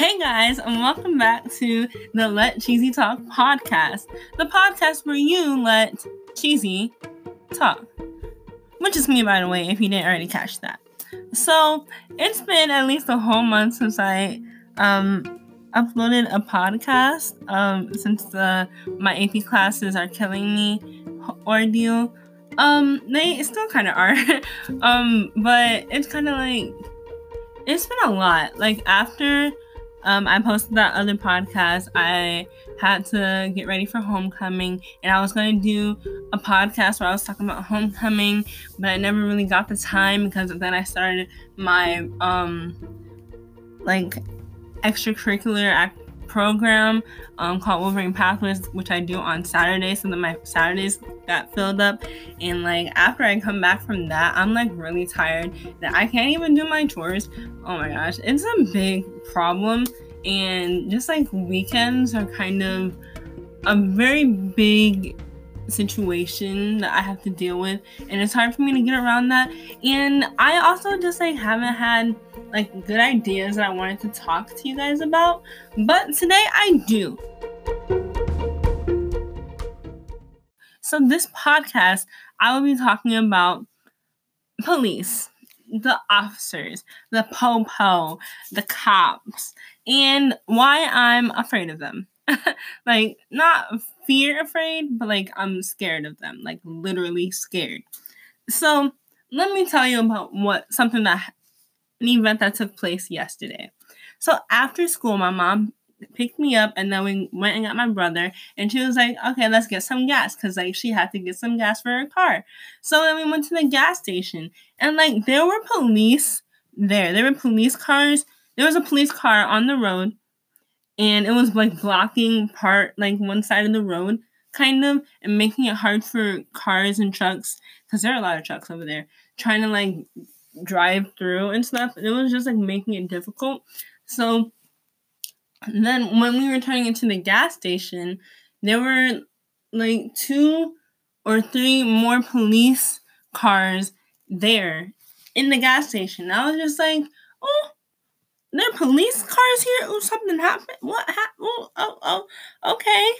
Hey guys, and welcome back to the Let Cheesy Talk podcast, the podcast where you let cheesy talk. Which is me, by the way, if you didn't already catch that. So it's been at least a whole month since I um uploaded a podcast. Um, since the my AP classes are killing me ordeal. Um, they still kind of are. um, but it's kind of like it's been a lot. Like after um, I posted that other podcast. I had to get ready for homecoming, and I was going to do a podcast where I was talking about homecoming, but I never really got the time because then I started my um like extracurricular act- program um, called Wolverine Pathways, which I do on Saturdays. So then my Saturdays got filled up. And like after I come back from that, I'm like really tired that I can't even do my chores. Oh my gosh, it's a big problem. And just like weekends are kind of a very big situation that I have to deal with, and it's hard for me to get around that. And I also just like haven't had like good ideas that I wanted to talk to you guys about, but today I do. So, this podcast, I will be talking about police, the officers, the po-po, the cops, and why I'm afraid of them. like, not fear afraid, but like I'm scared of them, like literally scared. So, let me tell you about what something that an event that took place yesterday. So after school, my mom picked me up and then we went and got my brother and she was like okay let's get some gas because like she had to get some gas for her car so then we went to the gas station and like there were police there there were police cars there was a police car on the road and it was like blocking part like one side of the road kind of and making it hard for cars and trucks because there are a lot of trucks over there trying to like drive through and stuff. It was just like making it difficult. So then when we were turning into the gas station, there were like two or three more police cars there in the gas station. I was just like, oh, there are police cars here. Oh, something happened. What happened? Oh, oh, oh, okay.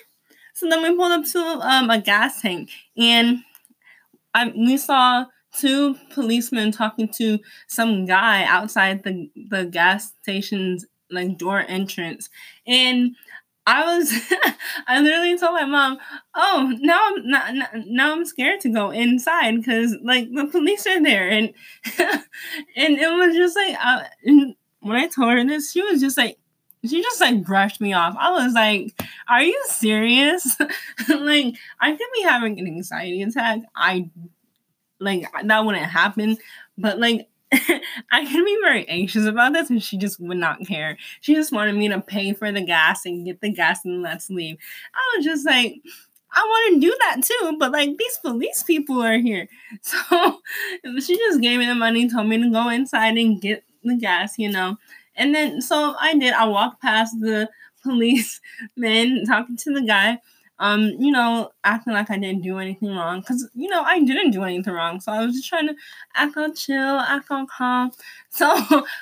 So then we pulled up to um, a gas tank and I, we saw two policemen talking to some guy outside the the gas station's like door entrance and I was I literally told my mom, "Oh, now I'm not, now I'm scared to go inside because like the police are there." And and it was just like uh, when I told her this, she was just like she just like brushed me off. I was like, "Are you serious?" like I could be having an anxiety attack. I like that wouldn't happen. But like I can be very anxious about this and she just would not care. She just wanted me to pay for the gas and get the gas and let's leave. I was just like, I want to do that too, but like these police people are here. So she just gave me the money, told me to go inside and get the gas, you know. And then so I did. I walked past the policeman talking to the guy um, you know, acting like I didn't do anything wrong. Cause, you know, I didn't do anything wrong. So I was just trying to act all chill, act all calm. So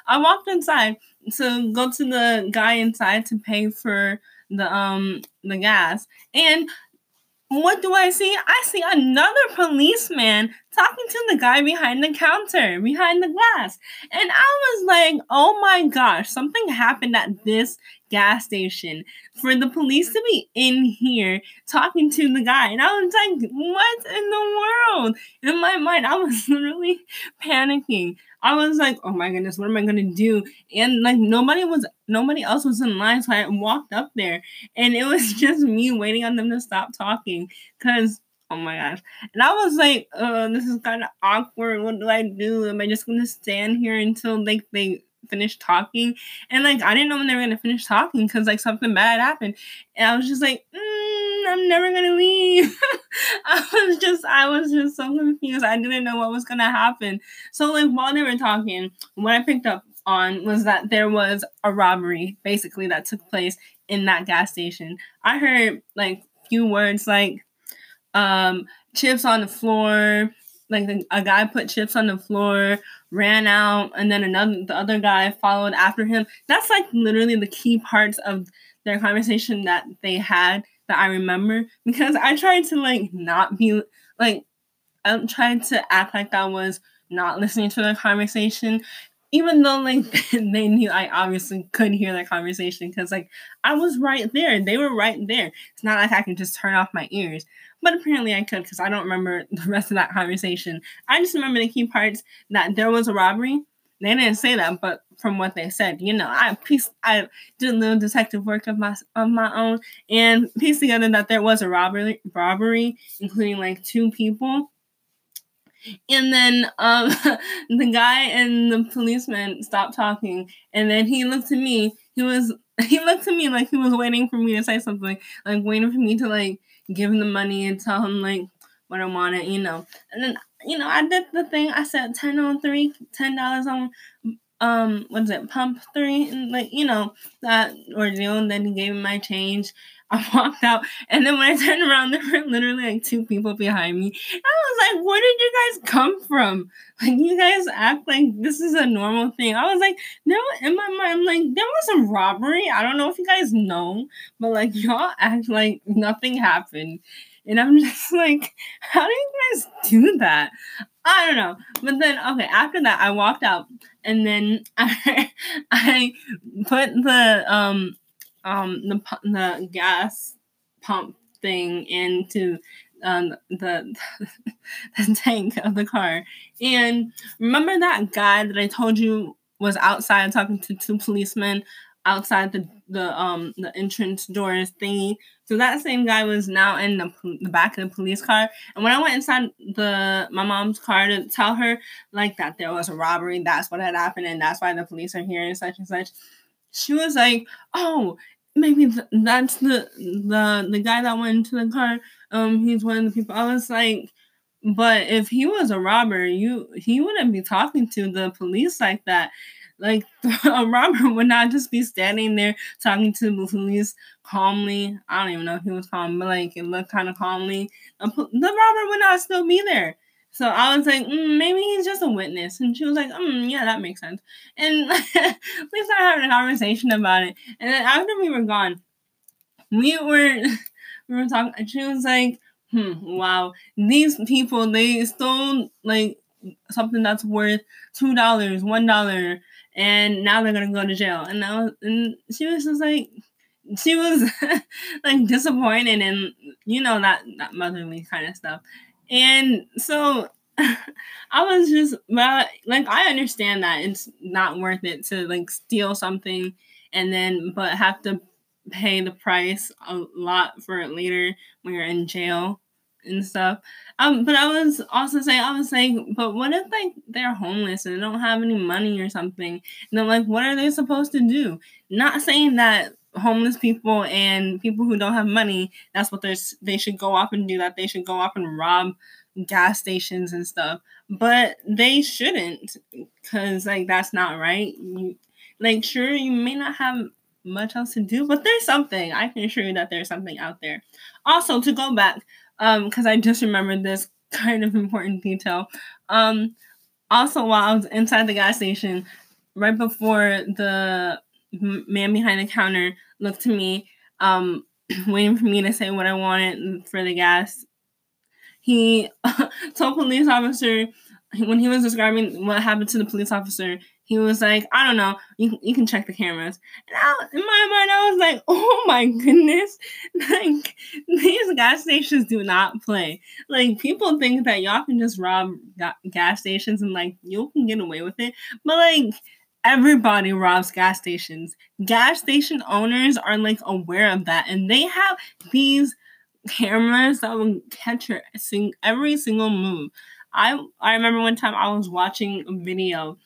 I walked inside to go to the guy inside to pay for the um the gas. And what do I see? I see another policeman talking to the guy behind the counter, behind the glass. And I was like, oh my gosh, something happened at this gas station for the police to be in here talking to the guy. And I was like, what in the world? In my mind, I was literally panicking. I was like, oh my goodness, what am I gonna do? And like nobody was nobody else was in line, so I walked up there and it was just me waiting on them to stop talking. Cause oh my gosh. And I was like, uh, this is kind of awkward. What do I do? Am I just gonna stand here until like they finish talking? And like I didn't know when they were gonna finish talking because like something bad happened. And I was just like, mm, I'm never gonna leave. I was just I was just so confused. I didn't know what was gonna happen. So like while they were talking, what I picked up on was that there was a robbery basically that took place in that gas station. I heard like few words like um chips on the floor like a guy put chips on the floor, ran out, and then another the other guy followed after him. That's like literally the key parts of their conversation that they had that I remember because I tried to like not be like I tried to act like I was not listening to their conversation even though like they knew I obviously could hear their conversation because like I was right there, they were right there. It's not like I can just turn off my ears, but apparently I could because I don't remember the rest of that conversation. I just remember the key parts that there was a robbery. They didn't say that, but from what they said, you know, I pieced, I did a little detective work of my of my own and pieced together that there was a robbery, robbery, including like two people and then um, the guy and the policeman stopped talking, and then he looked at me. He was he looked at me like he was waiting for me to say something, like waiting for me to like give him the money and tell him like what I wanted, you know. And then you know I did the thing. I said ten on three, ten dollars on um what's it pump three, and like you know that ordeal. And then he gave me my change. I walked out, and then when I turned around, there were literally like two people behind me. I was like, "Where did you guys come from? Like, you guys act like this is a normal thing." I was like, "No." In my mind, I'm like, "There was a robbery. I don't know if you guys know, but like, y'all act like nothing happened." And I'm just like, "How do you guys do that?" I don't know. But then, okay, after that, I walked out, and then I I put the um um the the gas pump thing into um, the the tank of the car. And remember that guy that I told you was outside talking to two policemen outside the the um the entrance doors thingy. So that same guy was now in the, the back of the police car. And when I went inside the my mom's car to tell her like that there was a robbery, that's what had happened, and that's why the police are here and such and such. She was like, "Oh, maybe th- that's the the the guy that went into the car. Um, he's one of the people. I was like, but if he was a robber, you he wouldn't be talking to the police like that. Like a robber would not just be standing there talking to the police calmly. I don't even know if he was calm, but like it looked kind of calmly. The robber would not still be there. So I was like, mm, maybe he's just a witness. And she was like, mm, yeah, that makes sense. And we started having a conversation about it. And then after we were gone, we were we were talking. And she was like, hmm, wow, these people they stole like something that's worth two dollars, one dollar, and now they're gonna go to jail. And I was, and she was just like, she was like disappointed and you know that that motherly kind of stuff. And so I was just like I understand that it's not worth it to like steal something and then but have to pay the price a lot for it later when you're in jail and stuff. Um, but I was also saying, I was saying, but what if like they're homeless and they don't have any money or something? And then like, what are they supposed to do? Not saying that homeless people and people who don't have money that's what there's they should go up and do that. They should go up and rob gas stations and stuff. But they shouldn't because like that's not right. You, like sure you may not have much else to do but there's something. I can assure you that there's something out there. Also to go back um because i just remembered this kind of important detail. Um also while i was inside the gas station right before the man behind the counter looked to me, um, waiting for me to say what I wanted for the gas. He told police officer when he was describing what happened to the police officer, he was like, I don't know, you, you can check the cameras. And I, in my mind, I was like, oh my goodness, like these gas stations do not play. Like people think that y'all can just rob gas stations and like you can get away with it, but like everybody robs gas stations. Gas station owners are like aware of that, and they have these cameras that will catch your sing every single move. I I remember one time I was watching a video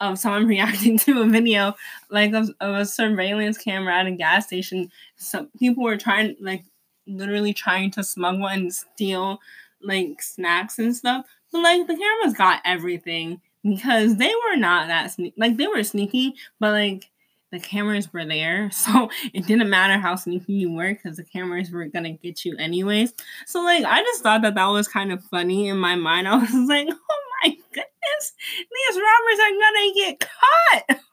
of someone reacting to a video like of, of a surveillance camera at a gas station. Some people were trying like literally trying to smuggle and steal like snacks and stuff. But like the cameras got everything because they were not that sne- like they were sneaky, but like the cameras were there. So it didn't matter how sneaky you were because the cameras were to get you anyways. So, like, I just thought that that was kind of funny in my mind. I was like, oh my goodness, these robbers are to get caught.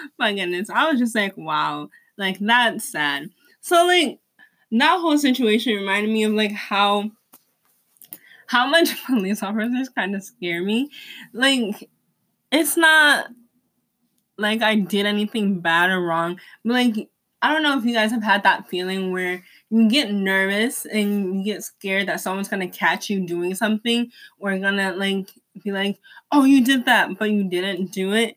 Oh my goodness. I was just like, wow, like, that's sad. So, like, that whole situation reminded me of like how how much police officers kind of scare me. Like, it's not like I did anything bad or wrong, but like I don't know if you guys have had that feeling where you get nervous and you get scared that someone's gonna catch you doing something or gonna like be like, oh, you did that, but you didn't do it.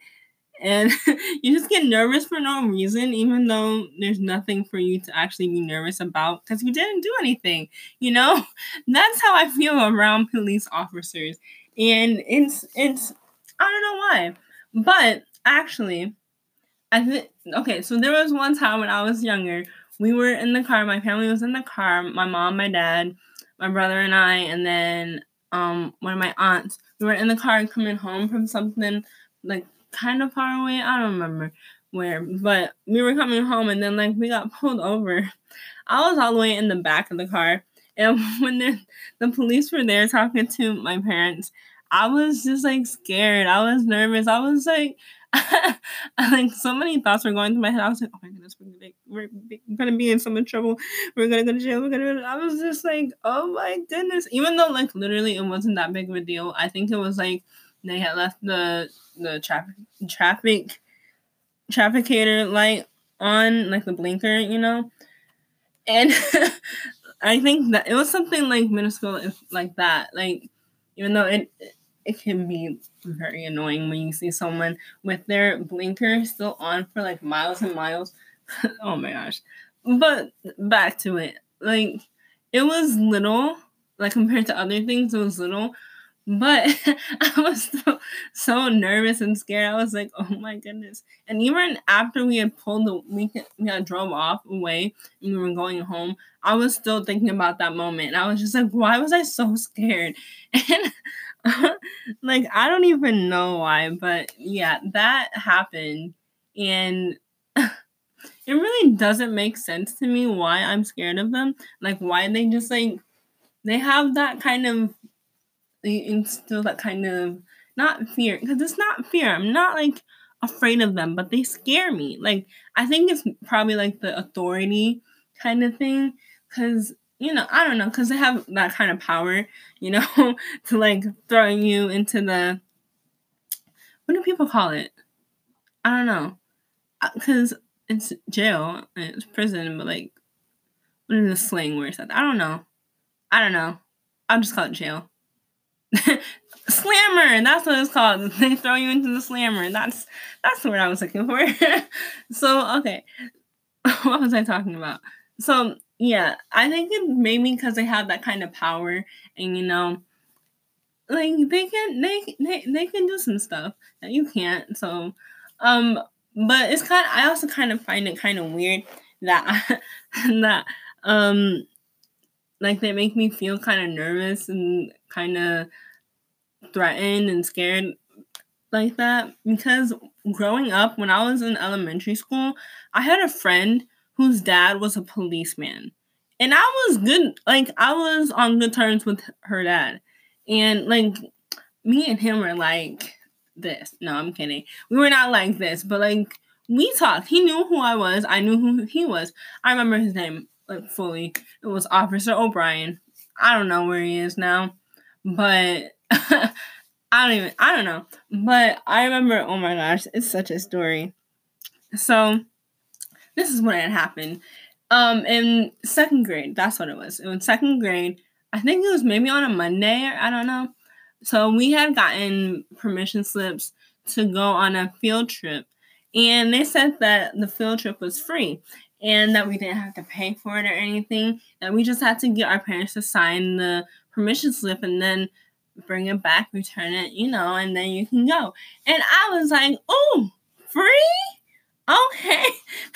And you just get nervous for no reason, even though there's nothing for you to actually be nervous about because you didn't do anything. You know, that's how I feel around police officers, and it's it's I don't know why, but actually, I think okay. So there was one time when I was younger. We were in the car. My family was in the car. My mom, my dad, my brother, and I, and then um one of my aunts. We were in the car and coming home from something like kind of far away. I don't remember where, but we were coming home, and then like we got pulled over. I was all the way in the back of the car, and when the the police were there talking to my parents, I was just like scared. I was nervous. I was like, like so many thoughts were going through my head. I was like, oh my goodness, we're gonna, we're gonna be in so much trouble. We're gonna go to jail. We're gonna. I was just like, oh my goodness. Even though like literally it wasn't that big of a deal. I think it was like they had left the the traffic traffic trafficator light on, like the blinker, you know, and I think that it was something like minuscule, if like that, like even though it it can be very annoying when you see someone with their blinker still on for like miles and miles. oh my gosh. But back to it. Like it was little, like compared to other things, it was little. But I was so, so nervous and scared. I was like, oh my goodness. And even after we had pulled the we, we had drove off away and we were going home, I was still thinking about that moment. And I was just like, why was I so scared? And like I don't even know why, but yeah, that happened and it really doesn't make sense to me why I'm scared of them. Like why they just like they have that kind of instill that kind of not fear because it's not fear. I'm not like afraid of them, but they scare me. Like I think it's probably like the authority kind of thing because you know, I don't know, because they have that kind of power, you know, to like throw you into the what do people call it? I don't know, because uh, it's jail, it's prison, but like, what is the slang word? I don't know. I don't know. I'll just call it jail. slammer, that's what it's called. They throw you into the slammer. That's that's what I was looking for. so okay, what was I talking about? So yeah, I think it maybe because they have that kind of power, and you know, like they can they they they can do some stuff that you can't. So, um, but it's kind. Of, I also kind of find it kind of weird that that um like they make me feel kind of nervous and kind of threatened and scared like that because growing up when I was in elementary school, I had a friend whose dad was a policeman. And I was good, like, I was on good terms with her dad. And, like, me and him were like this. No, I'm kidding. We were not like this, but, like, we talked. He knew who I was, I knew who he was. I remember his name, like, fully. It was Officer O'Brien. I don't know where he is now, but. I don't even I don't know. But I remember oh my gosh, it's such a story. So this is what had happened. Um, in second grade, that's what it was. In second grade, I think it was maybe on a Monday, or I don't know. So we had gotten permission slips to go on a field trip, and they said that the field trip was free and that we didn't have to pay for it or anything. That we just had to get our parents to sign the permission slip and then bring it back, return it, you know, and then you can go. And I was like, oh, free? okay.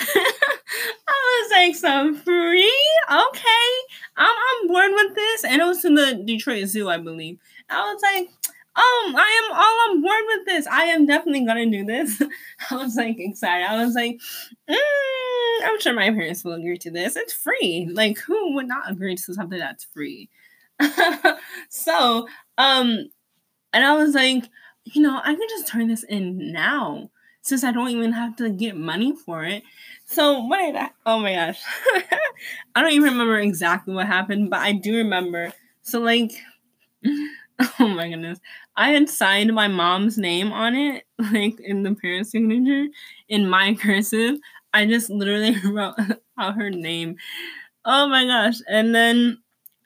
I was like, some free? Okay. I'm on board with this. And it was in the Detroit Zoo, I believe. I was like, um, I am all on board with this. I am definitely gonna do this. I was like excited. I was like, mm, I'm sure my parents will agree to this. It's free. Like, who would not agree to something that's free? so, um, and I was like, you know, I can just turn this in now since I don't even have to get money for it. So what did I? Oh my gosh, I don't even remember exactly what happened, but I do remember. So like, oh my goodness, I had signed my mom's name on it, like in the parent signature, in my cursive. I just literally wrote out her name. Oh my gosh, and then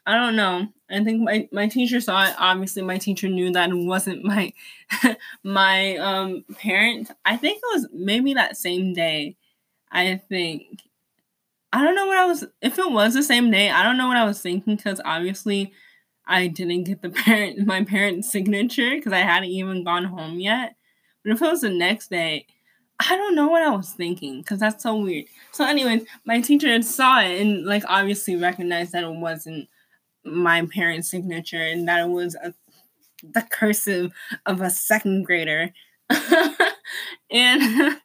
I don't know. I think my, my teacher saw it. Obviously, my teacher knew that it wasn't my my um parent. I think it was maybe that same day. I think I don't know what I was. If it was the same day, I don't know what I was thinking because obviously I didn't get the parent my parent's signature because I hadn't even gone home yet. But if it was the next day, I don't know what I was thinking because that's so weird. So, anyways, my teacher saw it and like obviously recognized that it wasn't my parents' signature and that it was a, the cursive of a second grader. and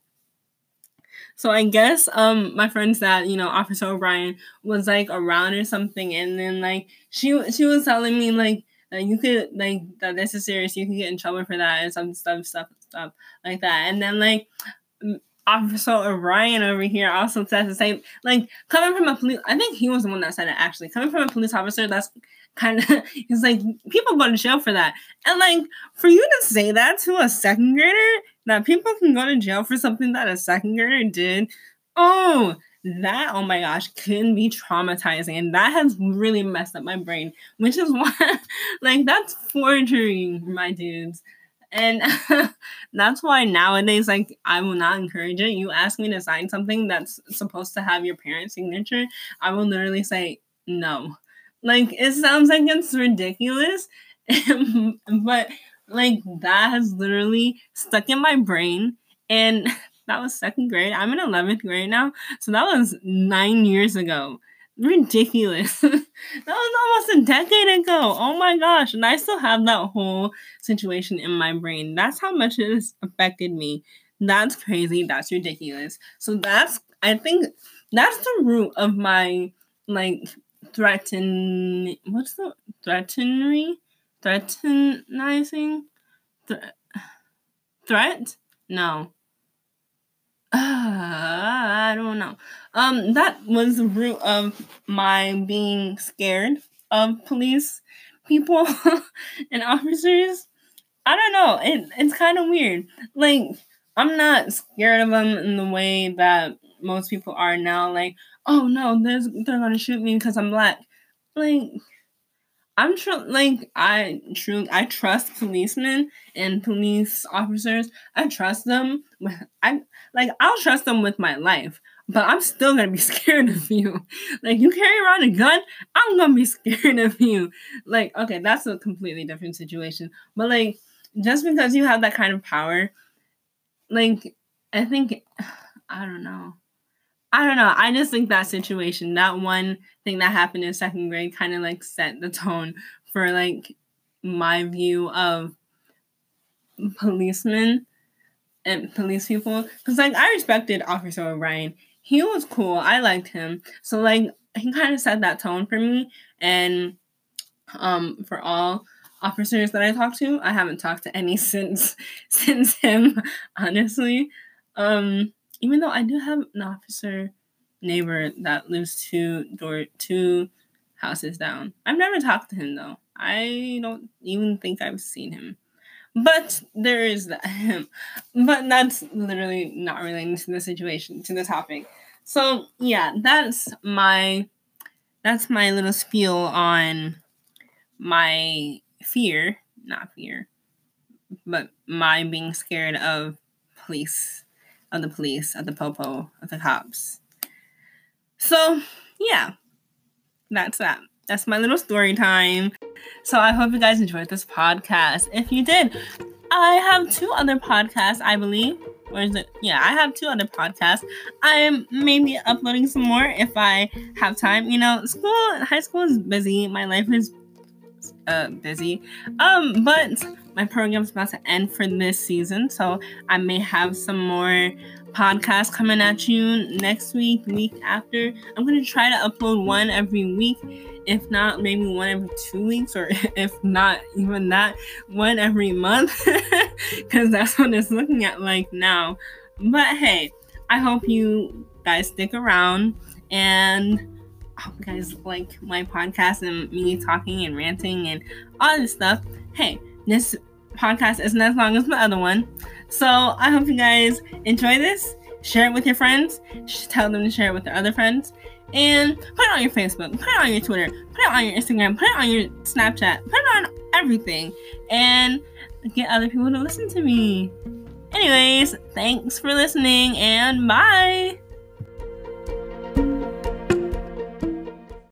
so I guess um my friends that you know, Officer O'Brien was like around or something and then like she she was telling me like that you could like that this is serious, you can get in trouble for that and some stuff, stuff, stuff like that. And then like Officer O'Brien over here also says the same. Like coming from a police, I think he was the one that said it actually. Coming from a police officer, that's kind of he's like people go to jail for that, and like for you to say that to a second grader, that people can go to jail for something that a second grader did. Oh, that oh my gosh can be traumatizing and that has really messed up my brain which is why like that's forgery my dudes and that's why nowadays, like, I will not encourage it. You ask me to sign something that's supposed to have your parent's signature, I will literally say no. Like, it sounds like it's ridiculous, but like, that has literally stuck in my brain. And that was second grade. I'm in 11th grade now. So that was nine years ago ridiculous. that was almost a decade ago. Oh my gosh. And I still have that whole situation in my brain. That's how much it has affected me. That's crazy. That's ridiculous. So that's, I think, that's the root of my, like, threaten, what's the, threatenery? Threatenizing? threat? No. I don't know. Um, that was the root of my being scared of police people and officers. I don't know. It it's kind of weird. Like I'm not scared of them in the way that most people are now. Like, oh no, there's they're gonna shoot me because I'm black. Like I'm tr- like I truly I trust policemen and police officers. I trust them. I like I'll trust them with my life, but I'm still gonna be scared of you. Like you carry around a gun, I'm gonna be scared of you. Like okay, that's a completely different situation. But like just because you have that kind of power, like I think I don't know. I don't know. I just think that situation, that one thing that happened in second grade, kind of like set the tone for like my view of policemen and police people. Because like I respected Officer O'Brien. He was cool. I liked him. So like he kind of set that tone for me. And um for all officers that I talked to, I haven't talked to any since since him, honestly. Um even though I do have an officer neighbor that lives two door two houses down. I've never talked to him though. I don't even think I've seen him. But there is that him. But that's literally not relating to the situation, to the topic. So yeah, that's my that's my little spiel on my fear, not fear, but my being scared of police of the police, of the popo, of the cops. So, yeah, that's that. That's my little story time. So, I hope you guys enjoyed this podcast. If you did, I have two other podcasts, I believe. Where is it? Yeah, I have two other podcasts. I'm maybe uploading some more if I have time. You know, school, high school is busy. My life is uh, busy. Um, but my program's about to end for this season, so I may have some more podcasts coming at you next week, week after. I'm gonna try to upload one every week, if not maybe one every two weeks, or if not even that, one every month, because that's what it's looking at like now. But hey, I hope you guys stick around and I hope you guys like my podcast and me talking and ranting and all this stuff. Hey, this podcast isn't as long as the other one. So I hope you guys enjoy this. Share it with your friends. Tell them to share it with their other friends. And put it on your Facebook, put it on your Twitter, put it on your Instagram, put it on your Snapchat, put it on everything. And get other people to listen to me. Anyways, thanks for listening and bye.